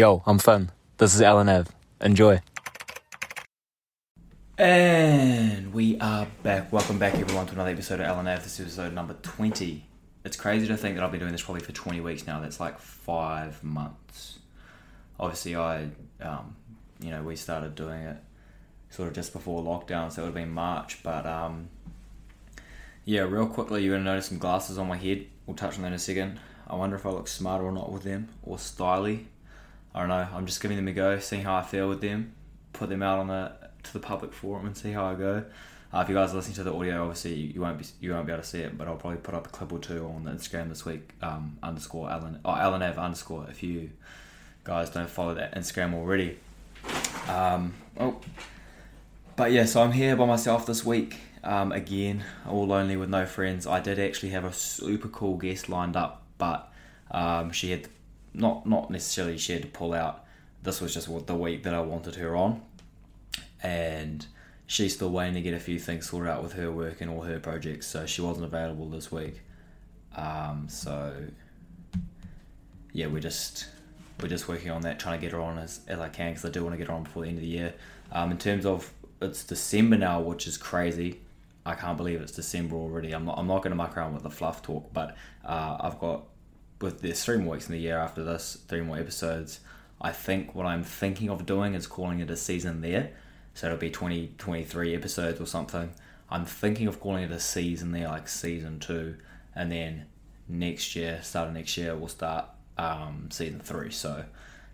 Yo, I'm Finn. This is LNAV. Enjoy. And we are back. Welcome back, everyone, to another episode of LNAV. This is episode number 20. It's crazy to think that I've been doing this probably for 20 weeks now. That's like five months. Obviously, I, um, you know, we started doing it sort of just before lockdown, so it would have been March. But um, yeah, real quickly, you're going to notice some glasses on my head. We'll touch on that in a second. I wonder if I look smarter or not with them, or styly. I don't know. I'm just giving them a go, seeing how I feel with them. Put them out on the to the public forum and see how I go. Uh, if you guys are listening to the audio, obviously you won't be you won't be able to see it, but I'll probably put up a clip or two on the Instagram this week. Um, underscore Alan or LNAV underscore. If you guys don't follow that Instagram already. Um, oh, but yeah, so I'm here by myself this week. Um, again, all lonely with no friends. I did actually have a super cool guest lined up, but um, she had not not necessarily she had to pull out. This was just what the week that I wanted her on, and she's still waiting to get a few things sorted out with her work and all her projects, so she wasn't available this week. Um, so yeah, we're just we're just working on that, trying to get her on as, as I can because I do want to get her on before the end of the year. Um, in terms of it's December now, which is crazy. I can't believe it's December already. I'm not, I'm not going to muck around with the fluff talk, but uh, I've got with there's three more weeks in the year after this, three more episodes. I think what I'm thinking of doing is calling it a season there. So it'll be 20, 23 episodes or something. I'm thinking of calling it a season there, like season two. And then next year, start of next year, we'll start um, season three. So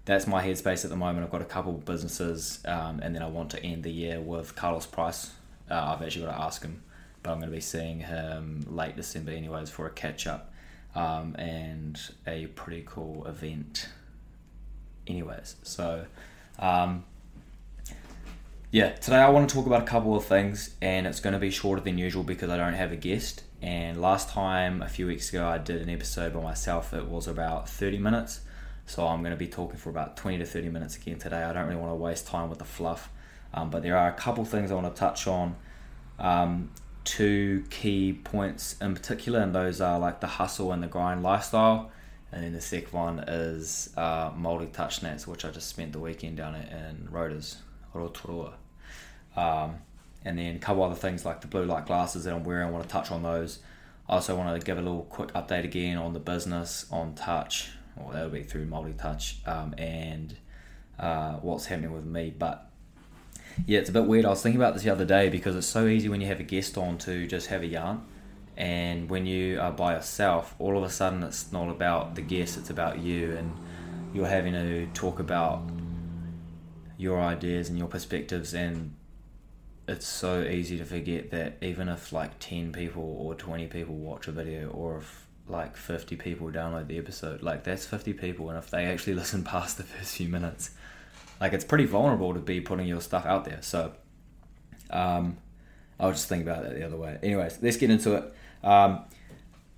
that's my headspace at the moment. I've got a couple of businesses, um, and then I want to end the year with Carlos Price. Uh, I've actually got to ask him, but I'm going to be seeing him late December, anyways, for a catch up um, and a pretty cool event. Anyways, so um, yeah, today I want to talk about a couple of things, and it's going to be shorter than usual because I don't have a guest. And last time, a few weeks ago, I did an episode by myself. It was about 30 minutes. So I'm going to be talking for about 20 to 30 minutes again today. I don't really want to waste time with the fluff, um, but there are a couple things I want to touch on. Um, two key points in particular, and those are like the hustle and the grind lifestyle. And then the second one is uh, Māori touch Nats, which I just spent the weekend down in Rotas, Rotorua. Um, and then a couple other things like the blue light glasses that I'm wearing. I want to touch on those. I also want to give a little quick update again on the business on touch, or that'll be through Māori touch, um, and uh, what's happening with me. But yeah, it's a bit weird. I was thinking about this the other day because it's so easy when you have a guest on to just have a yarn. And when you are by yourself, all of a sudden it's not about the guest, it's about you. And you're having to talk about your ideas and your perspectives. And it's so easy to forget that even if like 10 people or 20 people watch a video, or if like 50 people download the episode, like that's 50 people. And if they actually listen past the first few minutes, like it's pretty vulnerable to be putting your stuff out there. So um, I was just thinking about that the other way. Anyways, let's get into it. Um,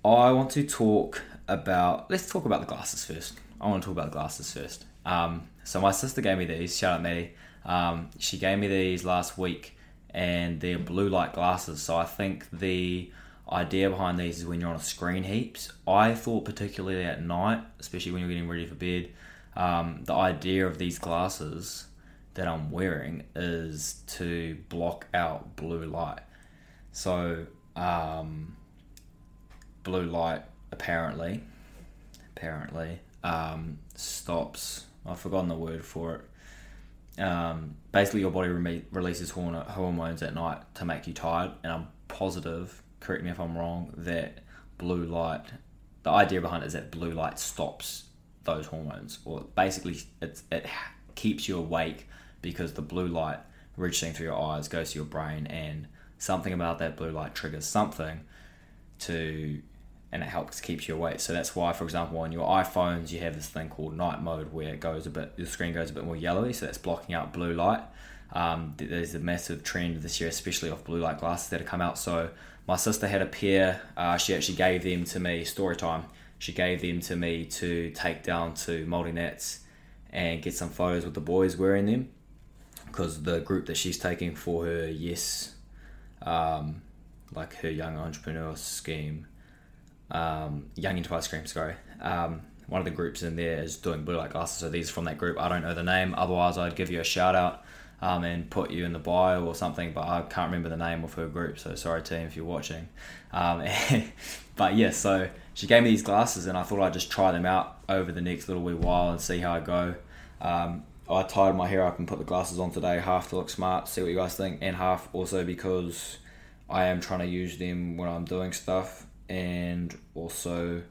I want to talk about. Let's talk about the glasses first. I want to talk about the glasses first. Um, so my sister gave me these. Shout out Maddie. Um, she gave me these last week, and they're blue light glasses. So I think the idea behind these is when you're on a screen heaps. I thought particularly at night, especially when you're getting ready for bed, um, the idea of these glasses that I'm wearing is to block out blue light. So, um, blue light apparently, apparently um, stops. I've forgotten the word for it. Um, basically, your body re- releases hormones at night to make you tired, and I'm positive. Correct me if I'm wrong. That blue light. The idea behind it is that blue light stops those hormones, or basically it, it keeps you awake because the blue light reaching through your eyes goes to your brain, and something about that blue light triggers something to and it helps keep you awake. So that's why, for example, on your iPhones, you have this thing called night mode where it goes a bit, the screen goes a bit more yellowy, so that's blocking out blue light. Um, there's a massive trend this year, especially of blue light glasses that have come out. So my sister had a pair. Uh, she actually gave them to me. Story time she gave them to me to take down to Māori Nats and get some photos with the boys wearing them because the group that she's taking for her yes um, like her young entrepreneur scheme um, young enterprise scheme sorry um, one of the groups in there is doing blue light glasses. So these are from that group. I don't know the name. Otherwise, I'd give you a shout out um, and put you in the bio or something. But I can't remember the name of her group. So sorry, team, if you're watching. Um, but yeah, so she gave me these glasses, and I thought I'd just try them out over the next little wee while and see how I go. Um, I tied my hair up and put the glasses on today, half to look smart, see what you guys think, and half also because I am trying to use them when I'm doing stuff, and also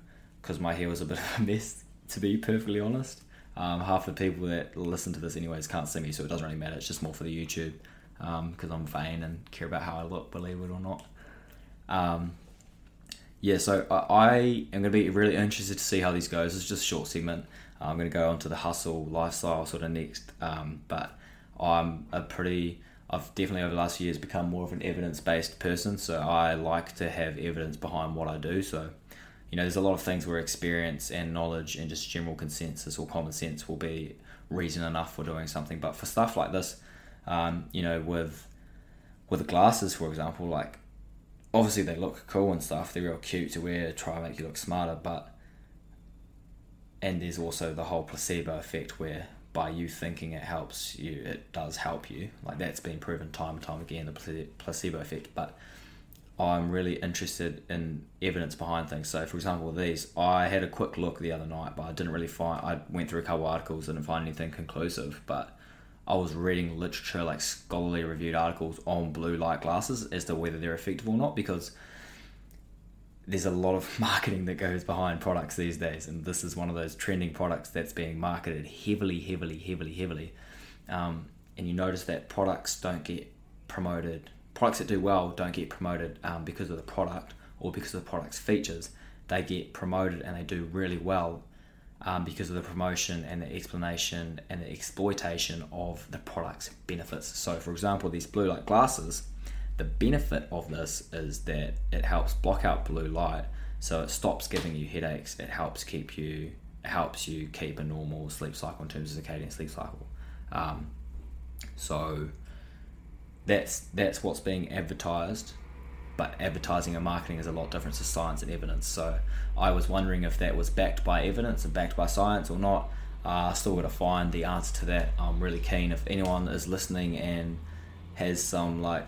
because my hair was a bit of a mess, to be perfectly honest. Um, half the people that listen to this, anyways, can't see me, so it doesn't really matter. It's just more for the YouTube because um, I'm vain and care about how I look, believe it or not. Um, yeah, so I, I am going to be really interested to see how this goes. It's just a short segment. I'm going to go on to the hustle lifestyle sort of next, um, but I'm a pretty I've definitely over the last few years become more of an evidence based person. So I like to have evidence behind what I do. So, you know, there's a lot of things where experience and knowledge and just general consensus or common sense will be reason enough for doing something. But for stuff like this, um, you know, with with the glasses, for example, like obviously they look cool and stuff. They're real cute to wear, try and make you look smarter. But and there's also the whole placebo effect where by you thinking it helps you, it does help you. Like that's been proven time and time again, the placebo effect. But I'm really interested in evidence behind things. So, for example, these, I had a quick look the other night, but I didn't really find. I went through a couple articles, and didn't find anything conclusive. But I was reading literature, like scholarly reviewed articles on blue light glasses as to whether they're effective or not, because there's a lot of marketing that goes behind products these days, and this is one of those trending products that's being marketed heavily, heavily, heavily, heavily. Um, and you notice that products don't get promoted. Products that do well don't get promoted um, because of the product or because of the product's features. They get promoted and they do really well um, because of the promotion and the explanation and the exploitation of the product's benefits. So, for example, these blue light glasses the benefit of this is that it helps block out blue light, so it stops giving you headaches. It helps keep you helps you keep a normal sleep cycle in terms of circadian sleep cycle. Um, so that's that's what's being advertised, but advertising and marketing is a lot different to science and evidence. So I was wondering if that was backed by evidence and backed by science or not. Uh, still got to find the answer to that. I'm really keen if anyone is listening and has some like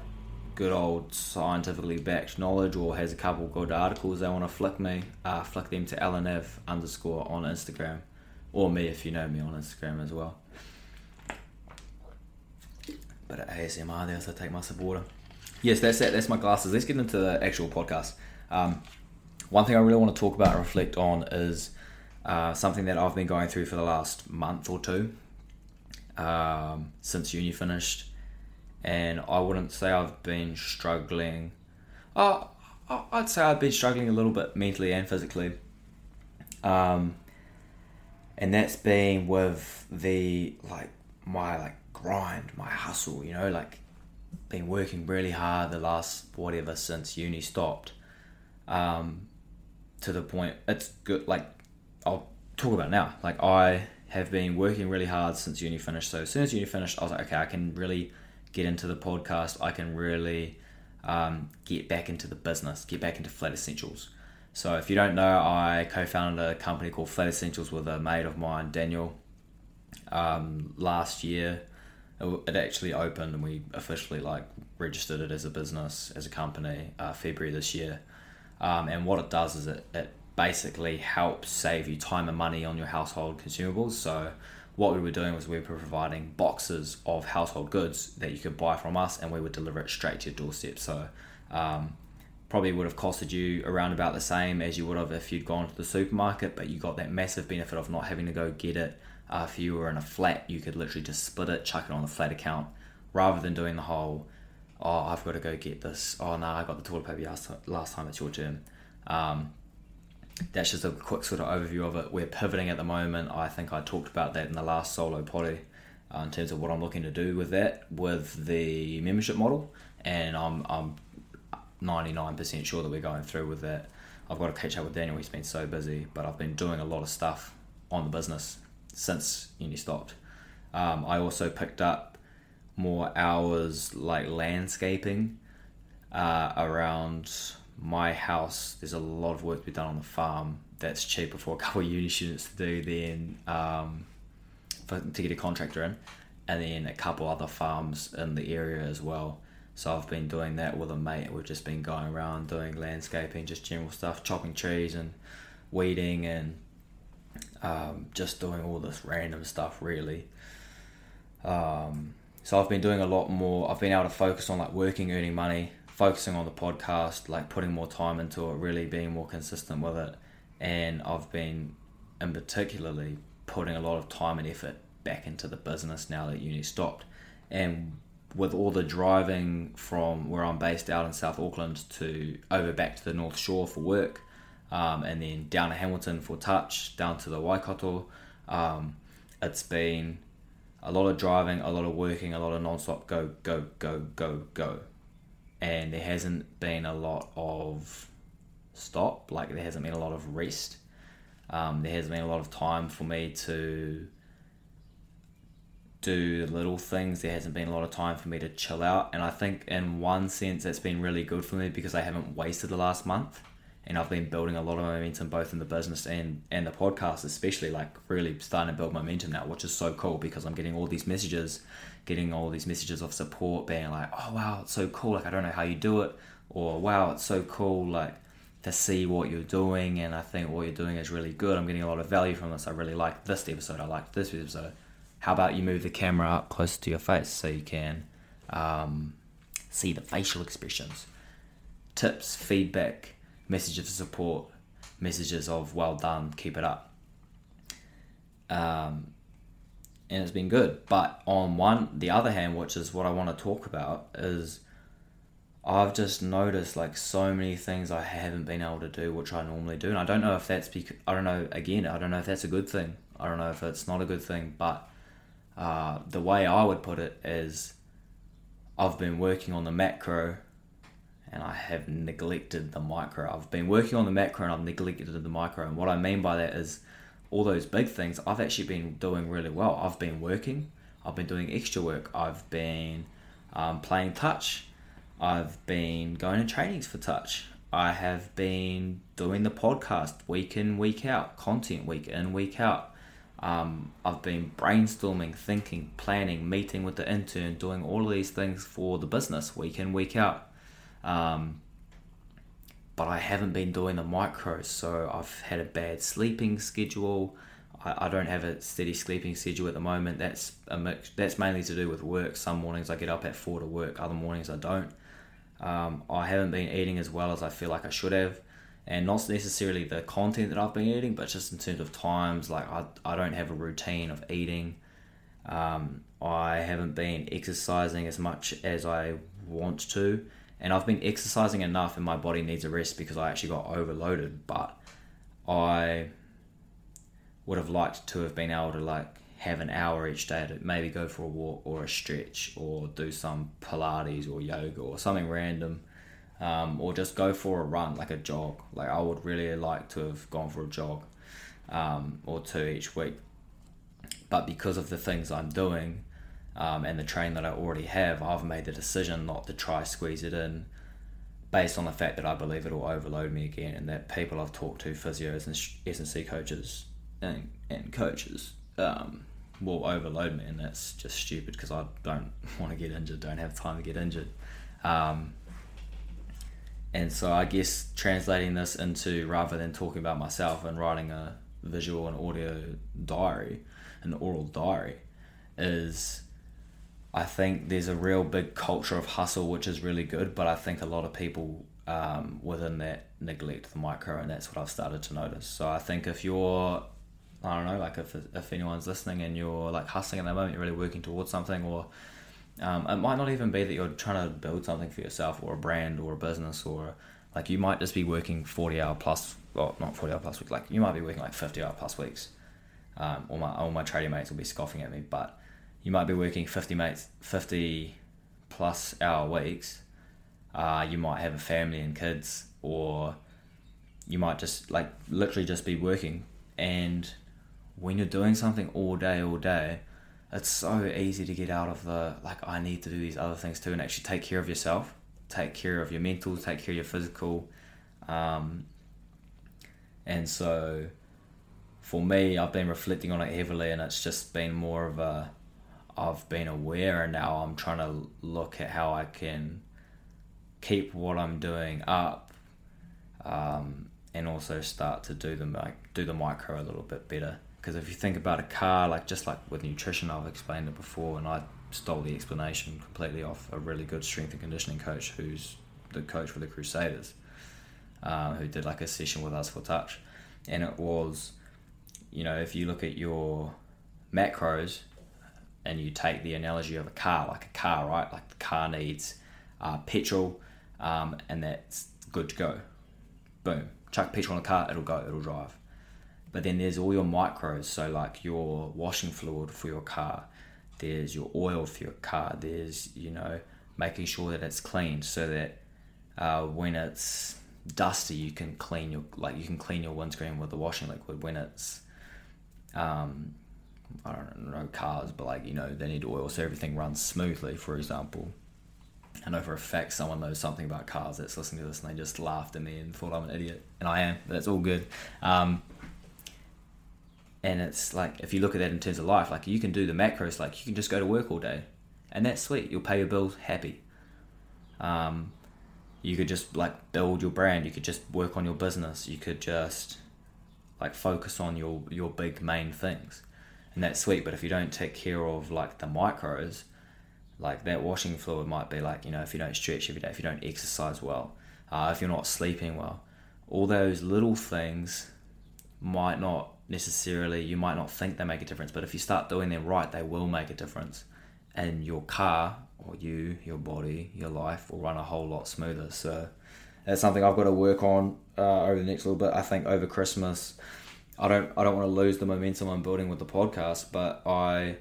good old scientifically backed knowledge or has a couple good articles they want to flick me, uh, flick them to LNAV underscore on Instagram. Or me if you know me on Instagram as well. But at ASMR there, so take my supporter. Yes, that's it. That's my glasses. Let's get into the actual podcast. Um, one thing I really want to talk about and reflect on is uh, something that I've been going through for the last month or two um, since uni finished and I wouldn't say I've been struggling. I'd say I've been struggling a little bit mentally and physically. Um, and that's been with the like my like grind, my hustle. You know, like been working really hard the last whatever since uni stopped. Um, to the point it's good. Like I'll talk about now. Like I have been working really hard since uni finished. So as soon as uni finished, I was like, okay, I can really get into the podcast, I can really um, get back into the business, get back into Flat Essentials. So if you don't know, I co-founded a company called Flat Essentials with a mate of mine, Daniel. Um, last year, it actually opened and we officially like registered it as a business, as a company, uh, February this year. Um, and what it does is it, it basically helps save you time and money on your household consumables. So what we were doing was we were providing boxes of household goods that you could buy from us and we would deliver it straight to your doorstep. So um, probably would have costed you around about the same as you would have if you'd gone to the supermarket, but you got that massive benefit of not having to go get it. Uh, if you were in a flat, you could literally just split it, chuck it on the flat account, rather than doing the whole, oh, I've got to go get this. Oh, no, I got the toilet paper last, last time, it's your turn. Um, that's just a quick sort of overview of it. We're pivoting at the moment. I think I talked about that in the last solo potty uh, in terms of what I'm looking to do with that, with the membership model, and I'm I'm 99% sure that we're going through with that. I've got to catch up with Daniel. He's been so busy, but I've been doing a lot of stuff on the business since uni stopped. Um, I also picked up more hours like landscaping uh, around my house, there's a lot of work to be done on the farm that's cheaper for a couple of uni students to do than um, for, to get a contractor in, and then a couple other farms in the area as well. So I've been doing that with a mate. We've just been going around doing landscaping, just general stuff, chopping trees and weeding and um, just doing all this random stuff really. Um, so I've been doing a lot more. I've been able to focus on like working, earning money, focusing on the podcast, like putting more time into it, really being more consistent with it. And I've been, in particularly, putting a lot of time and effort back into the business now that uni stopped. And with all the driving from where I'm based out in South Auckland to over back to the North Shore for work, um, and then down to Hamilton for touch, down to the Waikato, um, it's been a lot of driving, a lot of working, a lot of non-stop go, go, go, go, go and there hasn't been a lot of stop. Like there hasn't been a lot of rest. Um, there hasn't been a lot of time for me to do little things. There hasn't been a lot of time for me to chill out. And I think in one sense that's been really good for me because I haven't wasted the last month. And I've been building a lot of momentum both in the business and, and the podcast, especially like really starting to build momentum now, which is so cool because I'm getting all these messages getting all these messages of support being like oh wow it's so cool like i don't know how you do it or wow it's so cool like to see what you're doing and i think what you're doing is really good i'm getting a lot of value from this i really like this episode i like this episode. How about you move the camera up close to your face so you can um, see the facial expressions? Tips feedback messages of support messages of well done keep it up um, and it's been good. But on one, the other hand, which is what I want to talk about, is I've just noticed like so many things I haven't been able to do, which I normally do, and I don't know if that's because I don't know. Again, I don't know if that's a good thing. I don't know if it's not a good thing, but uh, the way I would put it is, I've been working on the macro, and I have neglected the micro. I've been working on the macro, and I've neglected the micro. And what I mean by that is all those big things, I've actually been doing really well. I've been working, I've been doing extra work, I've been um, playing touch, I've been going to trainings for touch, I have been doing the podcast week in, week out, content week in, week out. Um, I've been brainstorming, thinking, planning, meeting with the intern, doing all of these things for the business week in, week out. Um, but I haven't been doing the micros, so I've had a bad sleeping schedule. I, I don't have a steady sleeping schedule at the moment. That's a mix. That's mainly to do with work. Some mornings I get up at four to work. Other mornings I don't. Um, I haven't been eating as well as I feel like I should have, and not necessarily the content that I've been eating, but just in terms of times. Like I, I don't have a routine of eating. Um, I haven't been exercising as much as I want to and I've been exercising enough and my body needs a rest because I actually got overloaded but I would have liked to have been able to like have an hour each day to maybe go for a walk or a stretch or do some Pilates or yoga or something random um, or just go for a run like a jog. Like I would really like to have gone for a jog um, or two each week. But because of the things I'm doing um, and the train that I already have, I've made the decision not to try squeeze it in based on the fact that I believe it will overload me again and that people I've talked to, physios and S&C coaches and, and coaches, um, will overload me and that's just stupid because I don't want to get injured, don't have time to get injured. Um, and so I guess translating this into rather than talking about myself and writing a visual and audio diary, an oral diary, is I think there's a real big culture of hustle, which is really good, but I think a lot of people um, within that neglect the micro, and that's what I've started to notice. So I think if you're, I don't know, like if, if anyone's listening and you're like hustling at the moment, you're really working towards something, or um, it might not even be that you're trying to build something for yourself or a brand or a business, or like you might just be working 40 hour plus, well, not 40 hour plus week, like you might be working like 50 hour plus weeks. Um, all my all my trading mates will be scoffing at me, but you might be working 50 mates 50 plus hour weeks. Uh, you might have a family and kids or you might just like literally just be working. And when you're doing something all day all day it's so easy to get out of the like i need to do these other things too and actually take care of yourself take care of your mental take care of your physical. Um, And so for me, I've been reflecting on it heavily, and it's just been more of a I've been aware, and now I'm trying to look at how I can keep what I'm doing up, um, and also start to do the like do the micro a little bit better. Because if you think about a car, like just like with nutrition, I've explained it before, and I stole the explanation completely off a really good strength and conditioning coach who's the coach for the Crusaders, uh, who did like a session with us for touch, and it was, you know, if you look at your macros, and you take the analogy of a car, like a car, right? Like the car needs uh, petrol, um, and that's good to go. Boom, chuck petrol in the car, it'll go, it'll drive. But then there's all your micros, so like your washing fluid for your car, there's your oil for your car, there's you know making sure that it's clean so that uh, when it's dusty you can clean your like you can clean your windscreen with the washing liquid when it's um, I don't know cars but like you know they need oil so everything runs smoothly for example. I know for a fact someone knows something about cars that's listening to this and they just laughed at me and thought I'm an idiot. And I am but that's all good. Um, and it's like if you look at that in terms of life like you can do the macros like you can just go to work all day and that's sweet. You'll pay your bills happy. Um, you could just like build your brand. You could just work on your business. You could just like focus on your your big main things and that's sweet but if you don't take care of like the micros like that washing fluid might be like you know if you don't stretch every day if you don't exercise well uh, if you're not sleeping well all those little things might not necessarily you might not think they make a difference but if you start doing them right they will make a difference and your car or you, your body, your life will run a whole lot smoother. So that's something I've got to work on uh, over the next little bit. I think over Christmas, I don't I don't want to lose the momentum I'm building with the podcast, but I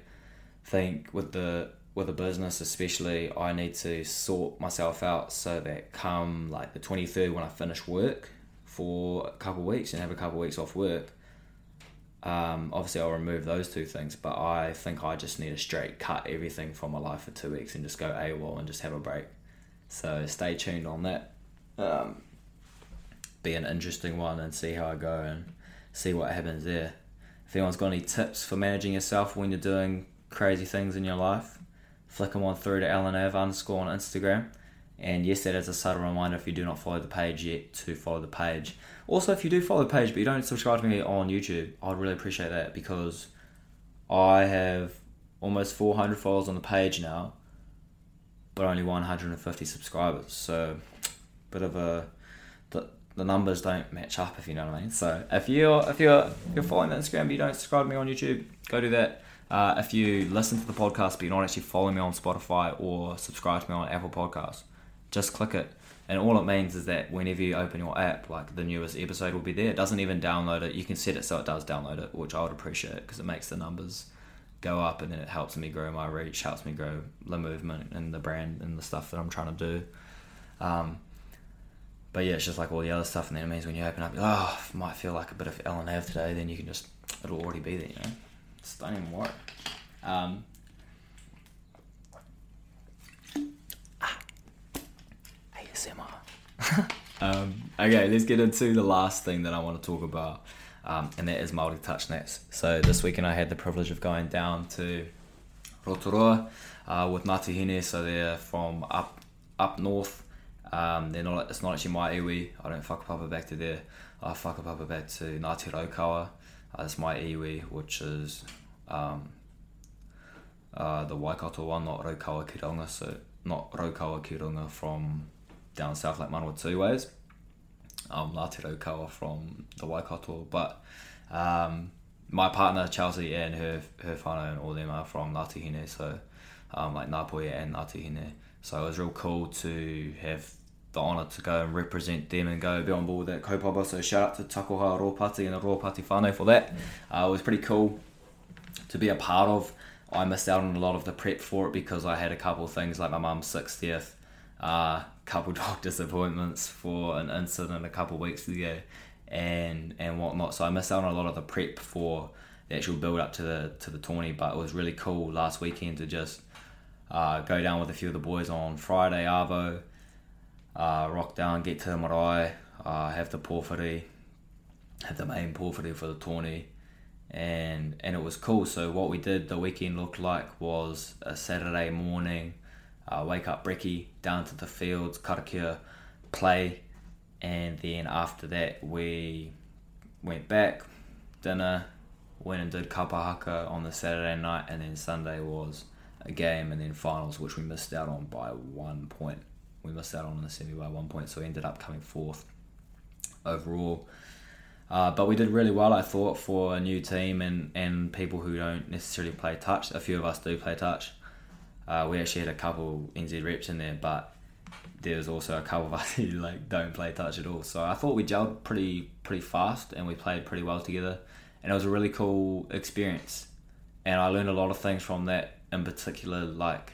think with the with the business especially, I need to sort myself out so that come like the 23rd when I finish work for a couple weeks and have a couple of weeks off work, um, obviously, I'll remove those two things, but I think I just need to straight cut everything from my life for two weeks and just go AWOL and just have a break. So stay tuned on that. Um, be an interesting one and see how I go and see what happens there. If anyone's got any tips for managing yourself when you're doing crazy things in your life, flick them on through to Alan underscore on Instagram. And yes, that is a subtle reminder if you do not follow the page yet to follow the page. Also, if you do follow the page but you don't subscribe to me on YouTube, I'd really appreciate that because I have almost 400 followers on the page now, but only 150 subscribers. So, bit of a the, numbers don't match up if you know what I mean. So, if you're if you're if you're following the Instagram but you don't subscribe to me on YouTube, go do that. Uh, if you listen to the podcast but you don't actually follow me on Spotify or subscribe to me on Apple Podcasts, just click it and all it means is that whenever you open your app, like the newest episode will be there. It doesn't even download it. You can set it so it does download it, which I would appreciate because it makes the numbers go up and then it helps me grow my reach, helps me grow the movement and the brand and the stuff that I'm trying to do. Um, but yeah, it's just like all the other stuff, and then it means when you open up, oh, might feel like a bit of L and today. Then you can just it'll already be there, you know. Just don't even worry. Um, ASMR. um, okay, let's get into the last thing that I want to talk about, um, and that is Māori touch Nats. So this weekend I had the privilege of going down to Rotorua uh, with Ngāti Hine, so they're from up up north. Um, they're not. It's not actually my iwi. I don't whakapapa back to there. I whakapapa back to Ngāti Raukawa. Uh, it's my iwi, which is um, uh, the Waikato one, not Raukawa ki runga. So not Raukawa ki runga from down south like Manawatu ways. Um, Ngāti Raukawa from the Waikato, but um, my partner Chelsea and her her whānau and all them are from Ngāti Hine, so um, like Ngāpuhi and Ngāti Hine. So it was real cool to have the honour to go and represent them and go be on board with that kaupapa. So shout out to Takoha Ropati and the Ropati whānau for that. Uh, it was pretty cool to be a part of. I missed out on a lot of the prep for it because I had a couple things like my mum's 60th, uh, couple doctor's appointments for an incident a couple weeks ago, and and whatnot. So I missed out on a lot of the prep for the actual build up to the to the tourney. But it was really cool last weekend to just uh, go down with a few of the boys on Friday Arvo, uh, rock down, get to the marae, uh, have the pōwhiri, have the main pōwhiri for the tourney, and and it was cool. So what we did the weekend looked like was a Saturday morning, uh, wake up brekkie, down to the fields, karakia, play, and then after that we went back, dinner, went and did kapa haka on the Saturday night, and then Sunday was a game, and then finals, which we missed out on by one point. We missed out on the semi by one point, so we ended up coming fourth overall. Uh, but we did really well, I thought, for a new team and, and people who don't necessarily play touch. A few of us do play touch. Uh, we actually had a couple NZ reps in there, but there was also a couple of us who like don't play touch at all. So I thought we gelled pretty pretty fast and we played pretty well together, and it was a really cool experience. And I learned a lot of things from that. In particular, like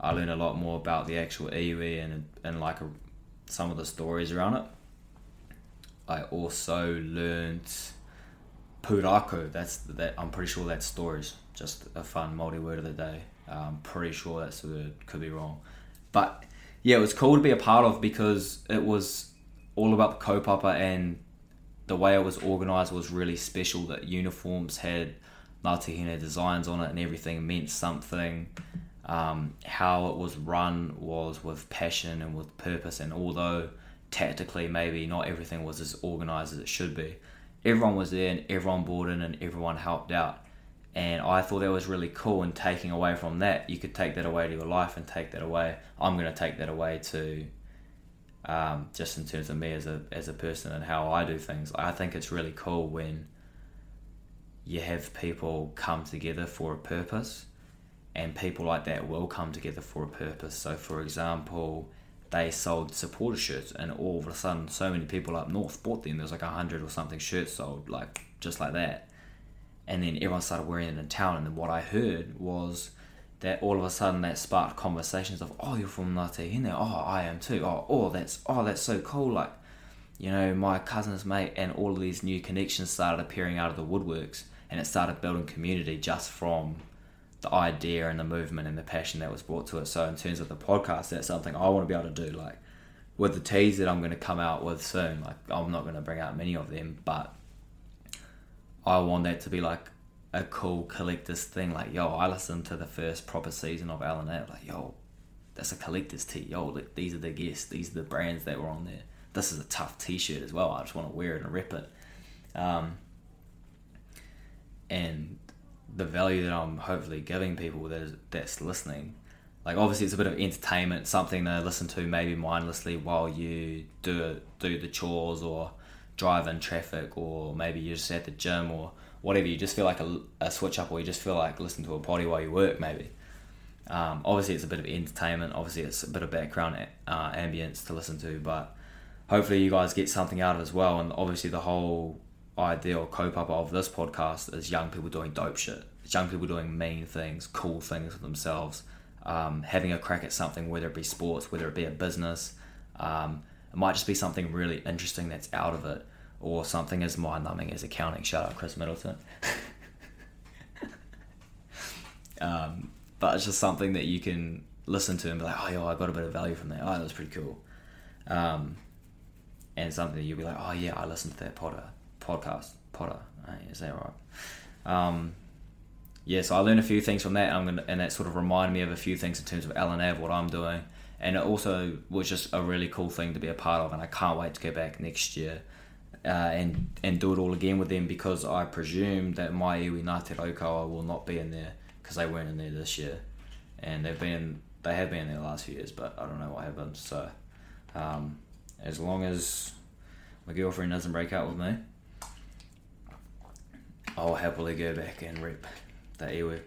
I learned a lot more about the actual iwi and and like a, some of the stories around it. I also learned pūrākau. That's that. I'm pretty sure that's stories. Just a fun multi word of the day. I'm pretty sure that's the word. Could be wrong, but yeah, it was cool to be a part of because it was all about the kaupapa and the way it was organised was really special. That uniforms had Ngāti Hine designs on it and everything meant something. Um, how it was run was with passion and with purpose, and although tactically maybe not everything was as organised as it should be, everyone was there and everyone bought in and everyone helped out. And I thought that was really cool. And taking away from that, you could take that away to your life and take that away. I'm going to take that away to um, just in terms of me as a as a person and how I do things. I think it's really cool when you have people come together for a purpose, and people like that will come together for a purpose. So, for example, they sold supporter shirts, and all of a sudden, so many people up north bought them. There was like a hundred or something shirts sold, like just like that. And then everyone started wearing it in town. And then what I heard was that all of a sudden that sparked conversations of, oh, you're from Ngāti. Oh, I am too. Oh, oh, that's oh, that's so cool. Like, you know, my cousin's mate, and all of these new connections started appearing out of the woodworks, and it started building community just from the idea and the movement and the passion that was brought to it. So in terms of the podcast, that's something I want to be able to do. Like with the teas that I'm going to come out with soon, like I'm not going to bring out many of them, but I want that to be like a cool collector's thing. Like yo, I listened to the first proper season of LNAV. Like yo, that's a collector's tee. Yo, look, these are the guests. These are the brands that were on there. This is a tough T-shirt as well. I just want to wear it and rip it. Um, and the value that I'm hopefully giving people that is, that's listening. Like obviously it's a bit of entertainment, something to listen to maybe mindlessly while you do do the chores or drive in traffic or maybe you're just at the gym or whatever. You just feel like a, a switch up or you just feel like listening to a potty while you work maybe. Um, obviously it's a bit of entertainment. Obviously it's a bit of background uh, ambience to listen to, but hopefully you guys get something out of it as well. And obviously the whole idea or kaupapa of this podcast is young people doing dope shit. It's young people doing mean things, cool things for themselves, um, having a crack at something, whether it be sports, whether it be a business. Um, it might just be something really interesting that's out of it, or something as mind numbing as accounting. Shout out Chris Middleton. um, but it's just something that you can listen to and be like, oh, yo, I got a bit of value from that. Oh, that was pretty cool. Um, and something you'll be like, oh, yeah, I listened to that Potter podcast. Potter, is that right? Um, yeah, so I learned a few things from that, and, gonna, and that sort of reminded me of a few things in terms of LNAV, what I'm doing, and it also was just a really cool thing to be a part of, and I can't wait to go back next year uh, and and do it all again with them because I presume that my iwi Ngāti Raukawa will not be in there because they weren't in there this year, and they've been they have been in there the last few years, but I don't know what happened. So um, as long as my girlfriend doesn't break up with me, I'll happily go back and rep that iwi.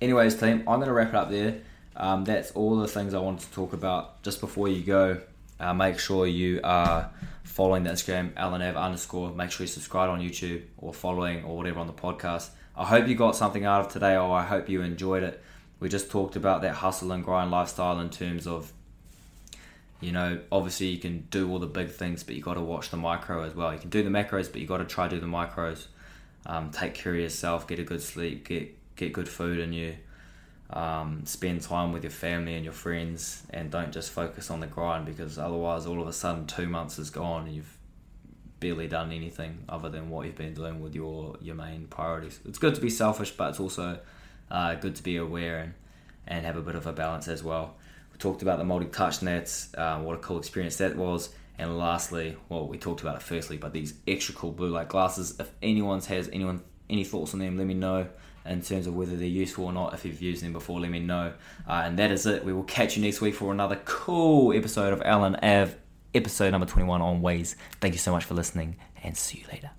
Anyways, team, I'm going to wrap it up there. Um, that's all the things I wanted to talk about. Just before you go, uh, make sure you are following the Instagram, LNAV underscore. Make sure you subscribe on YouTube or following or whatever on the podcast. I hope you got something out of today or I hope you enjoyed it. We just talked about that hustle and grind lifestyle in terms of, you know, obviously you can do all the big things, but you got to watch the micro as well. You can do the macros, but you got to try to do the micros. Um, take care of yourself, get a good sleep, get get good food in you, um, spend time with your family and your friends, and don't just focus on the grind because otherwise, all of a sudden, two months is gone and you've barely done anything other than what you've been doing with your your main priorities. It's good to be selfish, but it's also uh, good to be aware and and have a bit of a balance as well. We talked about the multi touch nets, uh, what a cool experience that was. And lastly, well, we talked about it firstly, but these extra cool blue light glasses. If anyone's has anyone any thoughts on them, let me know in terms of whether they're useful or not. If you've used them before, let me know. Uh, and that is it. We will catch you next week for another cool episode of LNAV, episode number 21 on Ways. Thank you so much for listening, and see you later.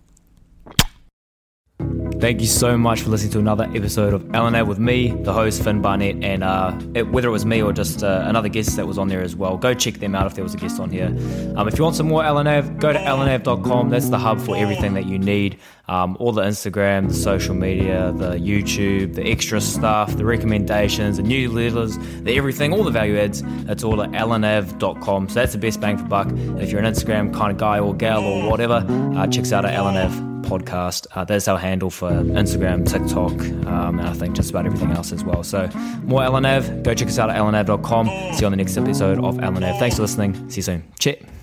Thank you so much for listening to another episode of LNAV with me, the host Finn Barnett, and uh, it, whether it was me or just uh, another guest that was on there as well, go check them out if there was a guest on here. Um, if you want some more LNAV, go to lnav.com. That's the hub for everything that you need. Um, all the Instagram, the social media, the YouTube, the extra stuff, the recommendations, the newsletters, the everything, all the value adds. It's all at lnav.com. So that's the best bang for buck. And if you're an Instagram kind of guy or gal or whatever, uh, check us out at lnav podcast. Uh, our handle for Instagram, TikTok, um, and I think just about everything else as well. So more LNAV, go check us out at lnav.com. See you on the next episode of LNAV. Thanks for listening. See you soon. Cheers.